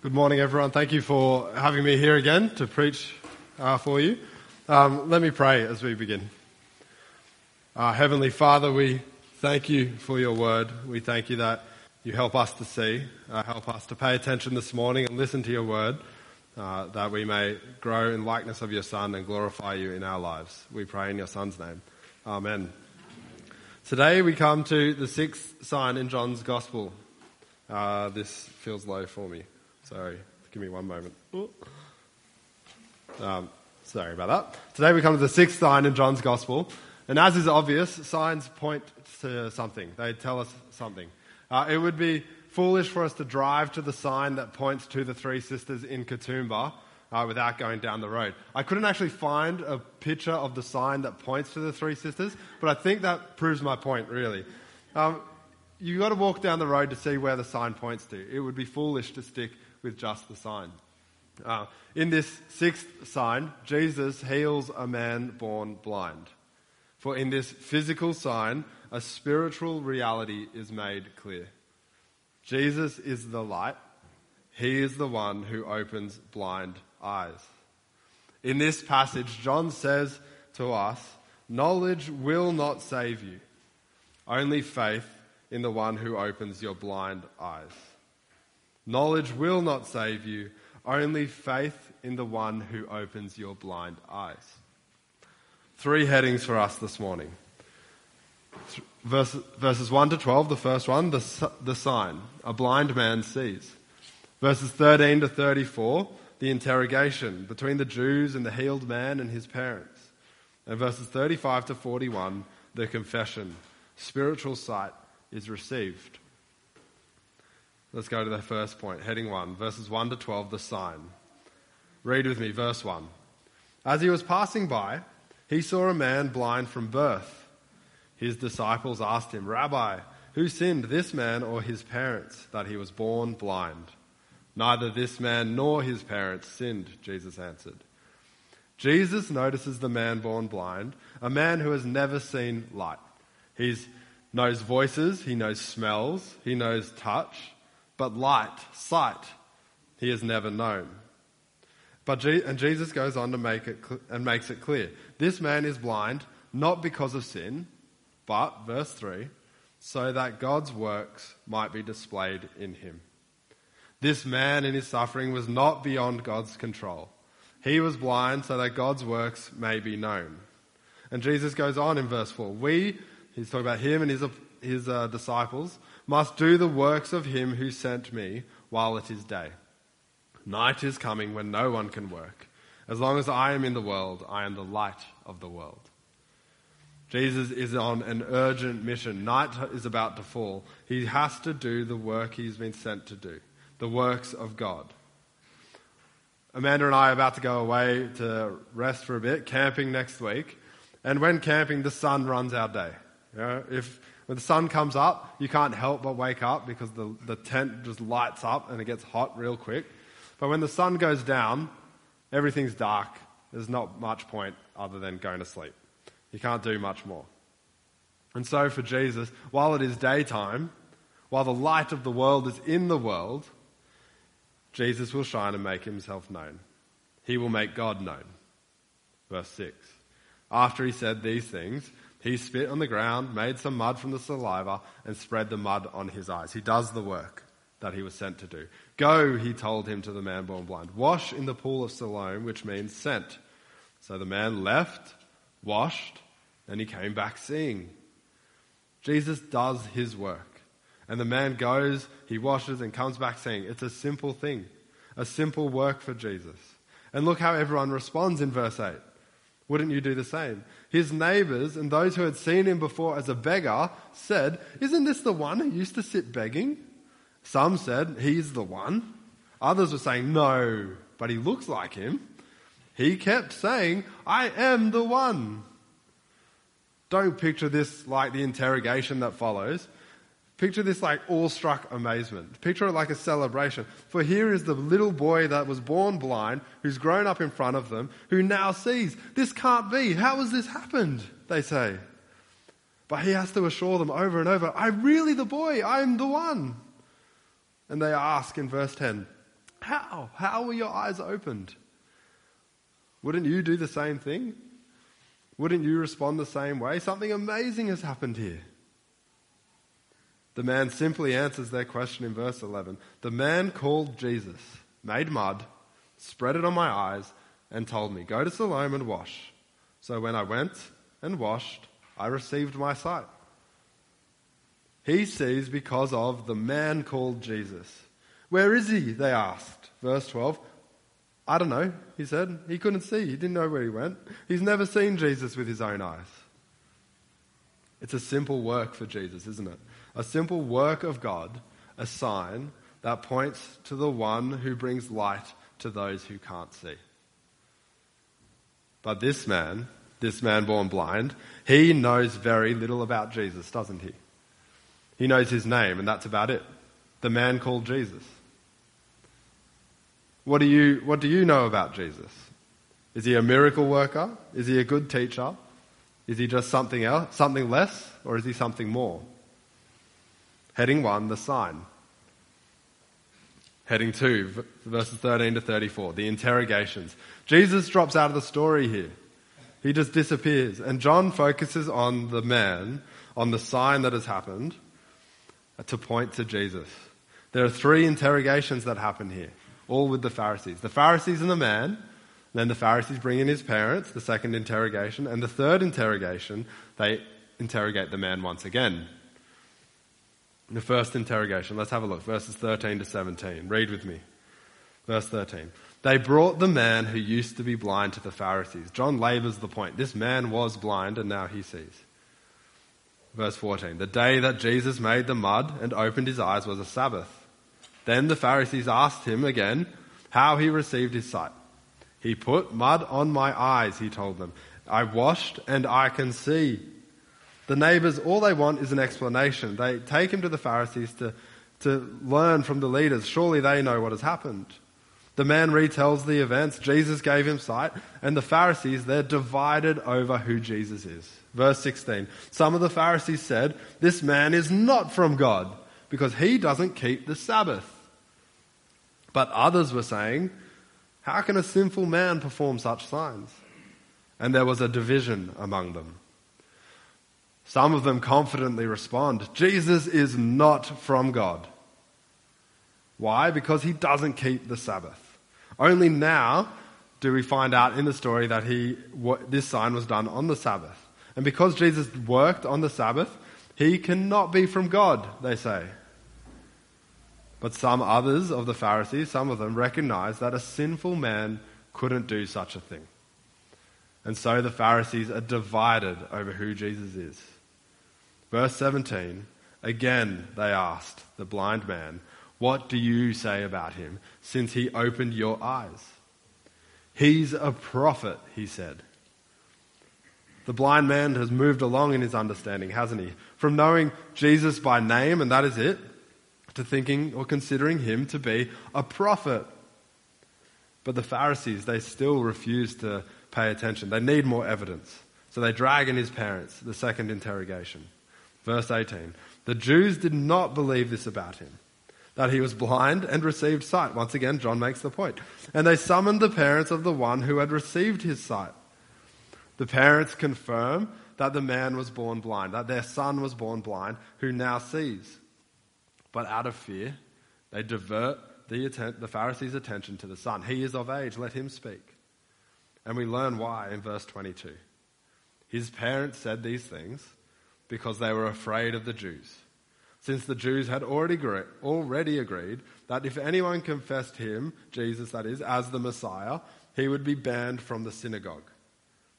Good morning, everyone. Thank you for having me here again to preach uh, for you. Um, let me pray as we begin. Uh, Heavenly Father, we thank you for your word. We thank you that you help us to see, uh, help us to pay attention this morning and listen to your word, uh, that we may grow in likeness of your Son and glorify you in our lives. We pray in your Son's name. Amen. Today we come to the sixth sign in John's Gospel. Uh, this feels low for me. Sorry. Give me one moment. Um, sorry about that. Today we come to the sixth sign in John's Gospel. And as is obvious, signs point to something. They tell us something. Uh, it would be foolish for us to drive to the sign that points to the three sisters in Katoomba uh, without going down the road. I couldn't actually find a picture of the sign that points to the three sisters, but I think that proves my point, really. Um, you've got to walk down the road to see where the sign points to. It would be foolish to stick with just the sign. Uh, in this sixth sign, Jesus heals a man born blind. For in this physical sign, a spiritual reality is made clear. Jesus is the light. He is the one who opens blind eyes. In this passage, John says to us, knowledge will not save you. Only faith in the one who opens your blind eyes. Knowledge will not save you, only faith in the one who opens your blind eyes. Three headings for us this morning. Verse, verses 1 to 12, the first one, the, the sign. A blind man sees. Verses 13 to 34, the interrogation between the Jews and the healed man and his parents. And verses 35 to 41, the confession. Spiritual sight is received. Let's go to the first point, heading 1, verses 1 to 12, the sign. Read with me, verse 1. As he was passing by, he saw a man blind from birth. His disciples asked him, Rabbi, who sinned, this man or his parents, that he was born blind? Neither this man nor his parents sinned, Jesus answered. Jesus notices the man born blind, a man who has never seen light. He knows voices, he knows smells, he knows touch, but light, sight, he has never known. But and Jesus goes on to make it and makes it clear. This man is blind not because of sin, but verse 3, so that God's works might be displayed in him. This man in his suffering was not beyond God's control. He was blind so that God's works may be known. And Jesus goes on in verse 4. We, he's talking about him and his, his uh, disciples, must do the works of him who sent me while it is day. Night is coming when no one can work. As long as I am in the world, I am the light of the world. Jesus is on an urgent mission. Night is about to fall. He has to do the work he's been sent to do, the works of God. Amanda and I are about to go away to rest for a bit, camping next week. And when camping, the sun runs our day. You know, if when the sun comes up, you can't help but wake up because the, the tent just lights up and it gets hot real quick. But when the sun goes down, everything's dark. There's not much point other than going to sleep. You can't do much more. And so for Jesus, while it is daytime, while the light of the world is in the world, Jesus will shine and make himself known. He will make God known. Verse 6. After he said these things, he spit on the ground, made some mud from the saliva, and spread the mud on his eyes. He does the work that he was sent to do. Go, he told him to the man born blind. Wash in the pool of Siloam, which means sent. So the man left, washed, and he came back seeing. Jesus does his work. And the man goes, he washes, and comes back seeing. It's a simple thing, a simple work for Jesus. And look how everyone responds in verse 8. Wouldn't you do the same? His neighbors and those who had seen him before as a beggar said, Isn't this the one who used to sit begging? Some said, He's the one. Others were saying, No, but he looks like him. He kept saying, I am the one. Don't picture this like the interrogation that follows. Picture this like awestruck amazement. Picture it like a celebration. For here is the little boy that was born blind, who's grown up in front of them, who now sees. This can't be. How has this happened? They say. But he has to assure them over and over, I'm really the boy. I'm the one. And they ask in verse 10, How? How were your eyes opened? Wouldn't you do the same thing? Wouldn't you respond the same way? Something amazing has happened here. The man simply answers their question in verse 11. The man called Jesus, made mud, spread it on my eyes, and told me, Go to Siloam and wash. So when I went and washed, I received my sight. He sees because of the man called Jesus. Where is he? They asked. Verse 12. I don't know, he said. He couldn't see. He didn't know where he went. He's never seen Jesus with his own eyes. It's a simple work for Jesus, isn't it? A simple work of God, a sign that points to the one who brings light to those who can't see. But this man, this man born blind, he knows very little about Jesus, doesn't he? He knows his name, and that's about it. The man called Jesus. What do you, what do you know about Jesus? Is he a miracle worker? Is he a good teacher? Is he just something else, something less, or is he something more? Heading 1, the sign. Heading 2, verses 13 to 34, the interrogations. Jesus drops out of the story here. He just disappears. And John focuses on the man, on the sign that has happened, uh, to point to Jesus. There are three interrogations that happen here, all with the Pharisees. The Pharisees and the man, then the Pharisees bring in his parents, the second interrogation, and the third interrogation, they interrogate the man once again. The first interrogation. Let's have a look. Verses 13 to 17. Read with me. Verse 13. They brought the man who used to be blind to the Pharisees. John labors the point. This man was blind and now he sees. Verse 14. The day that Jesus made the mud and opened his eyes was a Sabbath. Then the Pharisees asked him again how he received his sight. He put mud on my eyes, he told them. I washed and I can see. The neighbors, all they want is an explanation. They take him to the Pharisees to, to learn from the leaders. Surely they know what has happened. The man retells the events. Jesus gave him sight. And the Pharisees, they're divided over who Jesus is. Verse 16. Some of the Pharisees said, This man is not from God because he doesn't keep the Sabbath. But others were saying, How can a sinful man perform such signs? And there was a division among them. Some of them confidently respond, Jesus is not from God. Why? Because he doesn't keep the Sabbath. Only now do we find out in the story that he, this sign was done on the Sabbath. And because Jesus worked on the Sabbath, he cannot be from God, they say. But some others of the Pharisees, some of them, recognize that a sinful man couldn't do such a thing. And so the Pharisees are divided over who Jesus is. Verse 17 Again they asked the blind man, What do you say about him, since he opened your eyes? He's a prophet, he said. The blind man has moved along in his understanding, hasn't he? From knowing Jesus by name, and that is it, to thinking or considering him to be a prophet. But the Pharisees, they still refuse to pay attention. They need more evidence. So they drag in his parents, the second interrogation. Verse 18. The Jews did not believe this about him, that he was blind and received sight. Once again, John makes the point. And they summoned the parents of the one who had received his sight. The parents confirm that the man was born blind, that their son was born blind, who now sees. But out of fear, they divert the, atten- the Pharisees' attention to the son. He is of age, let him speak. And we learn why in verse 22. His parents said these things because they were afraid of the Jews. Since the Jews had already, already agreed that if anyone confessed him, Jesus that is, as the Messiah, he would be banned from the synagogue.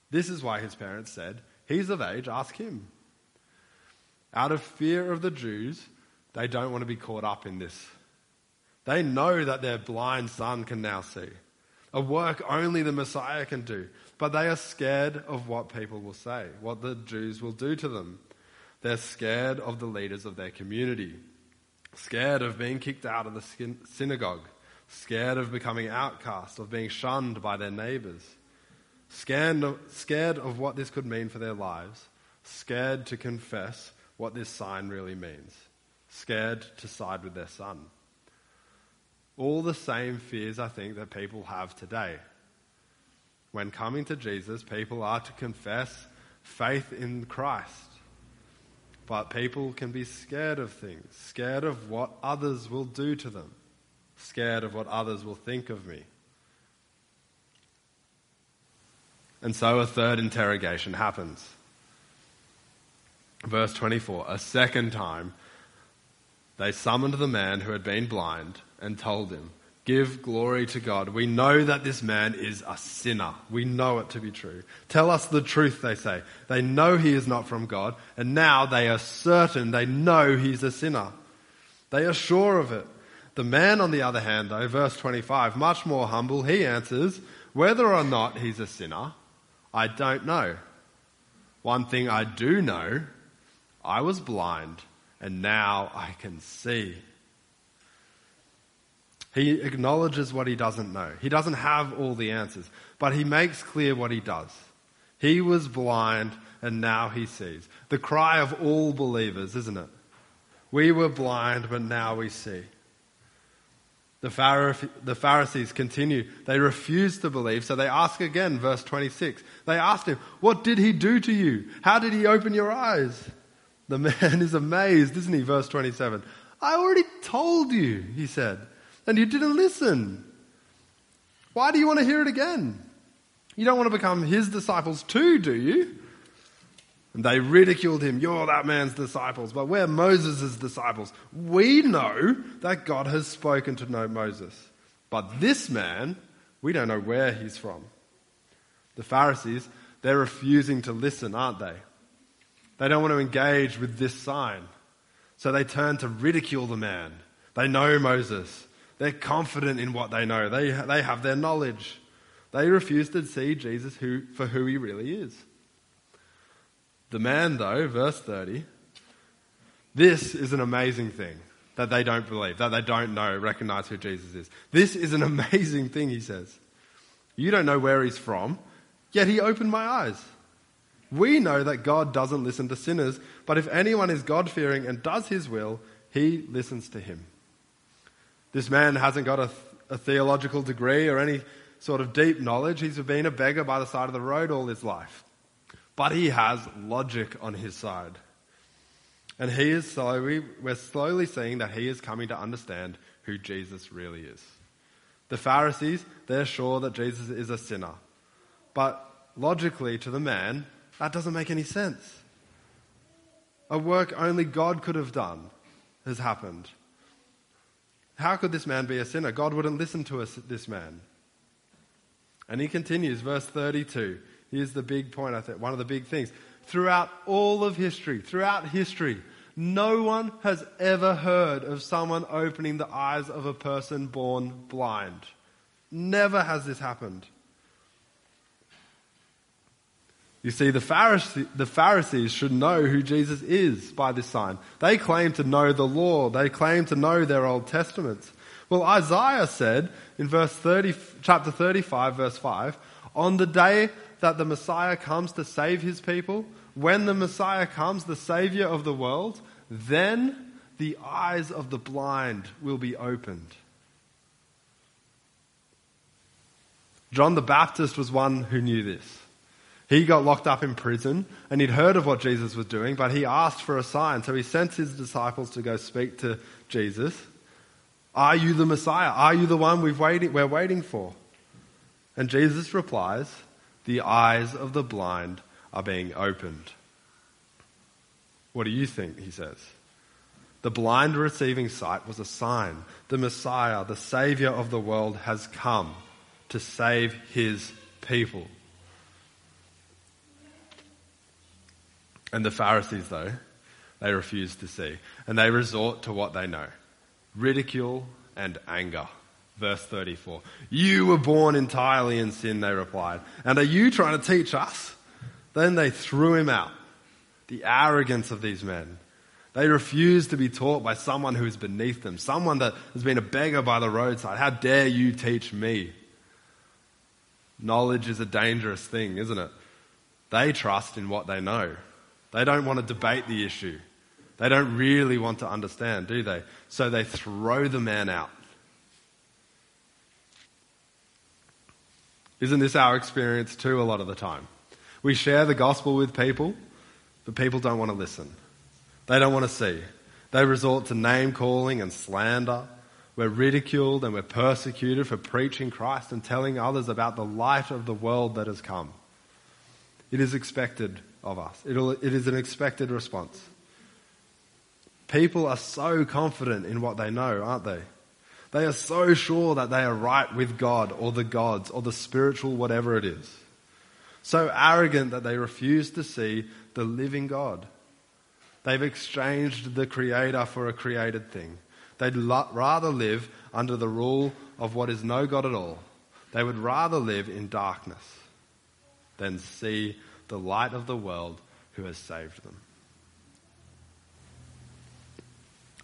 This is why his parents said, He's of age, ask him. Out of fear of the Jews, they don't want to be caught up in this. They know that their blind son can now see, a work only the Messiah can do, but they are scared of what people will say, what the Jews will do to them. They're scared of the leaders of their community, scared of being kicked out of the synagogue, scared of becoming outcast, of being shunned by their neighbors, scared of, scared of what this could mean for their lives, scared to confess what this sign really means, scared to side with their son. all the same fears, I think, that people have today. When coming to Jesus, people are to confess faith in Christ. But people can be scared of things, scared of what others will do to them, scared of what others will think of me. And so a third interrogation happens. Verse 24 A second time, they summoned the man who had been blind and told him, Give glory to God. We know that this man is a sinner. We know it to be true. Tell us the truth, they say. They know he is not from God, and now they are certain they know he's a sinner. They are sure of it. The man, on the other hand, though, verse 25, much more humble, he answers, Whether or not he's a sinner, I don't know. One thing I do know I was blind, and now I can see. He acknowledges what he doesn't know. He doesn't have all the answers, but he makes clear what he does. He was blind and now he sees. The cry of all believers, isn't it? We were blind, but now we see. The, Pharisees continue. They refuse to believe, so they ask again, verse 26. They asked him, What did he do to you? How did he open your eyes? The man is amazed, isn't he? Verse 27. I already told you, he said and you didn't listen. Why do you want to hear it again? You don't want to become his disciples too, do you? And they ridiculed him. You're that man's disciples, but we're Moses' disciples. We know that God has spoken to know Moses. But this man, we don't know where he's from. The Pharisees, they're refusing to listen, aren't they? They don't want to engage with this sign. So they turn to ridicule the man. They know Moses. They're confident in what they know. They, they have their knowledge. They refuse to see Jesus who, for who he really is. The man, though, verse 30, this is an amazing thing that they don't believe, that they don't know, recognize who Jesus is. This is an amazing thing, he says. You don't know where he's from, yet he opened my eyes. We know that God doesn't listen to sinners, but if anyone is God fearing and does his will, he listens to him. This man hasn't got a, a theological degree or any sort of deep knowledge. He's been a beggar by the side of the road all his life. But he has logic on his side. And he is slowly, we're slowly seeing that he is coming to understand who Jesus really is. The Pharisees, they're sure that Jesus is a sinner. But logically, to the man, that doesn't make any sense. A work only God could have done has happened. How could this man be a sinner? God wouldn't listen to us, this man. And he continues, verse 32. Here's the big point, I think, one of the big things. Throughout all of history, throughout history, no one has ever heard of someone opening the eyes of a person born blind. Never has this happened. You see, the, Pharisee, the Pharisees should know who Jesus is by this sign. They claim to know the law. They claim to know their Old Testaments. Well, Isaiah said in verse 30, chapter 35, verse 5, on the day that the Messiah comes to save his people, when the Messiah comes, the Savior of the world, then the eyes of the blind will be opened. John the Baptist was one who knew this. He got locked up in prison and he'd heard of what Jesus was doing, but he asked for a sign. So he sent his disciples to go speak to Jesus. Are you the Messiah? Are you the one we've waiting, we're waiting for? And Jesus replies, The eyes of the blind are being opened. What do you think? He says. The blind receiving sight was a sign. The Messiah, the Savior of the world, has come to save his people. And the Pharisees, though, they refuse to see. And they resort to what they know ridicule and anger. Verse 34. You were born entirely in sin, they replied. And are you trying to teach us? Then they threw him out. The arrogance of these men. They refuse to be taught by someone who is beneath them, someone that has been a beggar by the roadside. How dare you teach me? Knowledge is a dangerous thing, isn't it? They trust in what they know. They don't want to debate the issue. They don't really want to understand, do they? So they throw the man out. Isn't this our experience too, a lot of the time? We share the gospel with people, but people don't want to listen. They don't want to see. They resort to name calling and slander. We're ridiculed and we're persecuted for preaching Christ and telling others about the light of the world that has come. It is expected of us. It'll, it is an expected response. People are so confident in what they know, aren't they? They are so sure that they are right with God or the gods or the spiritual whatever it is. So arrogant that they refuse to see the living God. They've exchanged the creator for a created thing. They'd rather live under the rule of what is no God at all. They would rather live in darkness than see the light of the world who has saved them.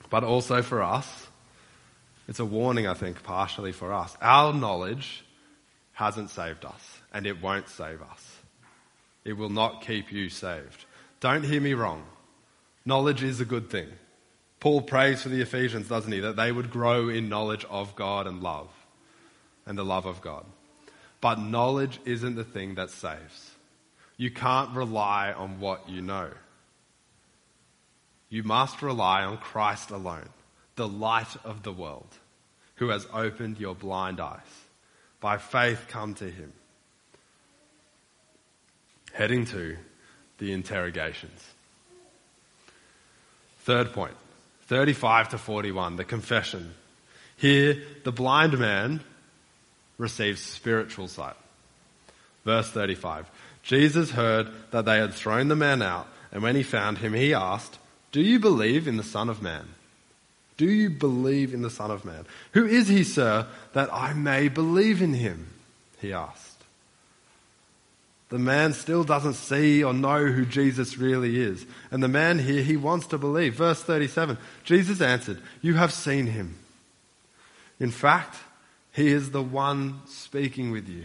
But also for us, it's a warning, I think, partially for us. Our knowledge hasn't saved us, and it won't save us. It will not keep you saved. Don't hear me wrong. Knowledge is a good thing. Paul prays for the Ephesians, doesn't he, that they would grow in knowledge of God and love, and the love of God. But knowledge isn't the thing that saves. You can't rely on what you know. You must rely on Christ alone the light of the world, who has opened your blind eyes. By faith, come to him. Heading to the interrogations. Third point 35 to 41, the confession. Here, the blind man receives spiritual sight. Verse 35 Jesus heard that they had thrown the man out, and when he found him, he asked, Do you believe in the Son of Man? Do you believe in the Son of Man? Who is he, sir, that I may believe in him? He asked. The man still doesn't see or know who Jesus really is. And the man here, he wants to believe. Verse 37 Jesus answered, You have seen him. In fact, he is the one speaking with you.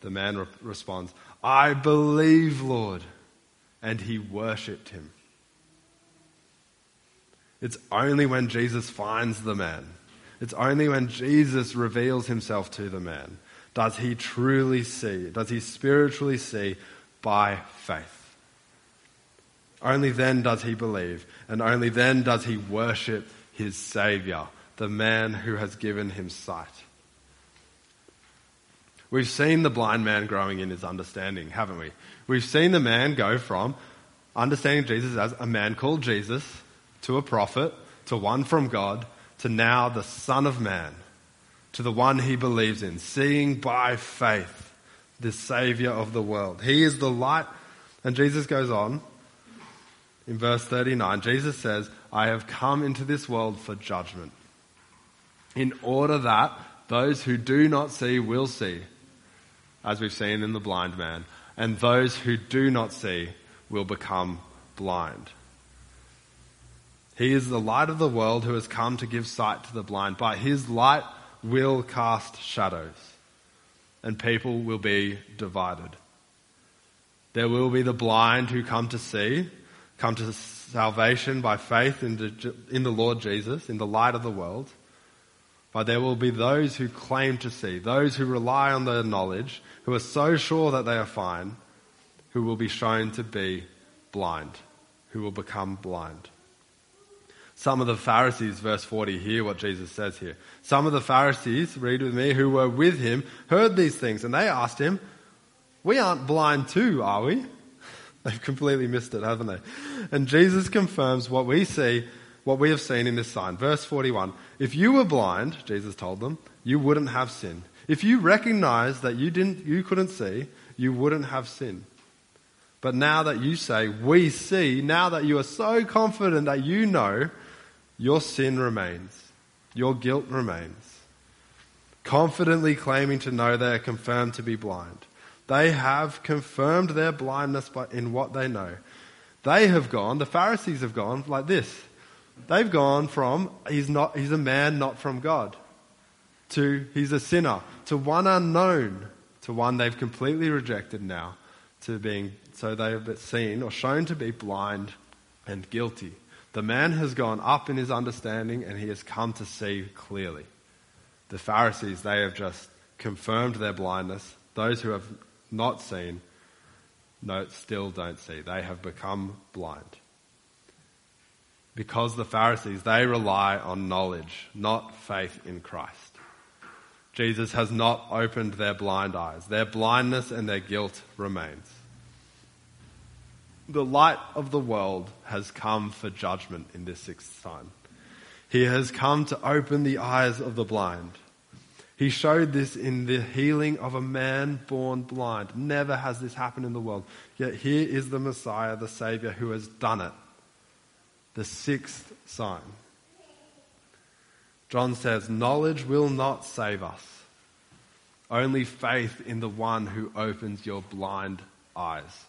The man re- responds, I believe, Lord. And he worshipped him. It's only when Jesus finds the man, it's only when Jesus reveals himself to the man, does he truly see, does he spiritually see by faith. Only then does he believe, and only then does he worship his Savior, the man who has given him sight. We've seen the blind man growing in his understanding, haven't we? We've seen the man go from understanding Jesus as a man called Jesus to a prophet, to one from God, to now the Son of Man, to the one he believes in, seeing by faith the Savior of the world. He is the light. And Jesus goes on in verse 39. Jesus says, I have come into this world for judgment, in order that those who do not see will see, as we've seen in the blind man, and those who do not see will become blind. He is the light of the world who has come to give sight to the blind. By his light will cast shadows, and people will be divided. There will be the blind who come to see, come to salvation by faith in the, in the Lord Jesus, in the light of the world. But there will be those who claim to see, those who rely on their knowledge, who are so sure that they are fine, who will be shown to be blind, who will become blind. Some of the Pharisees, verse 40, hear what Jesus says here. Some of the Pharisees, read with me, who were with him, heard these things, and they asked him, We aren't blind too, are we? They've completely missed it, haven't they? And Jesus confirms what we see, what we have seen in this sign. Verse 41 If you were blind, Jesus told them, you wouldn't have sin. If you recognized that you, didn't, you couldn't see, you wouldn't have sin. But now that you say, we see, now that you are so confident that you know, your sin remains. Your guilt remains. Confidently claiming to know they are confirmed to be blind. They have confirmed their blindness in what they know. They have gone, the Pharisees have gone like this. They've gone from he's not he's a man not from God to he's a sinner to one unknown to one they've completely rejected now to being so they have been seen or shown to be blind and guilty. The man has gone up in his understanding and he has come to see clearly. The Pharisees, they have just confirmed their blindness. Those who have not seen, no, still don't see. They have become blind. Because the Pharisees, they rely on knowledge, not faith in Christ. Jesus has not opened their blind eyes. Their blindness and their guilt remains. The light of the world has come for judgment in this sixth sign. He has come to open the eyes of the blind. He showed this in the healing of a man born blind. Never has this happened in the world. Yet here is the Messiah, the Savior, who has done it. The sixth sign. John says, Knowledge will not save us. Only faith in the one who opens your blind eyes.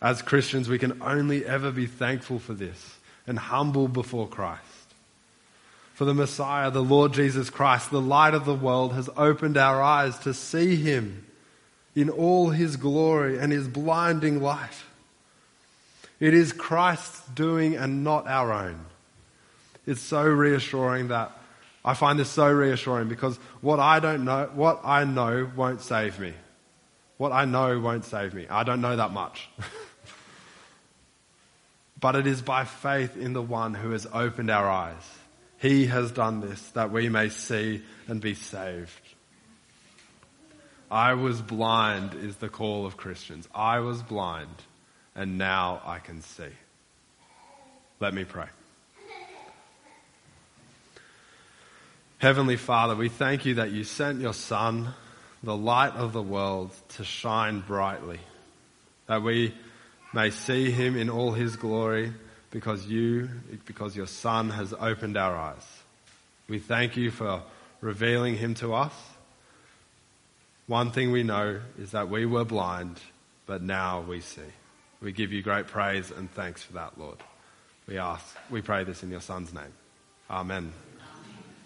As Christians, we can only ever be thankful for this and humble before Christ. For the Messiah, the Lord Jesus Christ, the light of the world, has opened our eyes to see him in all his glory and his blinding light. It is Christ's doing and not our own. It's so reassuring that I find this so reassuring because what I don't know, what I know won't save me. What I know won't save me. I don't know that much. but it is by faith in the one who has opened our eyes he has done this that we may see and be saved. I was blind is the call of Christians. I was blind and now I can see. Let me pray. Heavenly Father, we thank you that you sent your Son, the light of the world, to shine brightly, that we may see him in all his glory because you, because your Son has opened our eyes. We thank you for revealing him to us. One thing we know is that we were blind, but now we see. We give you great praise and thanks for that, Lord. We ask, we pray this in your Son's name. Amen.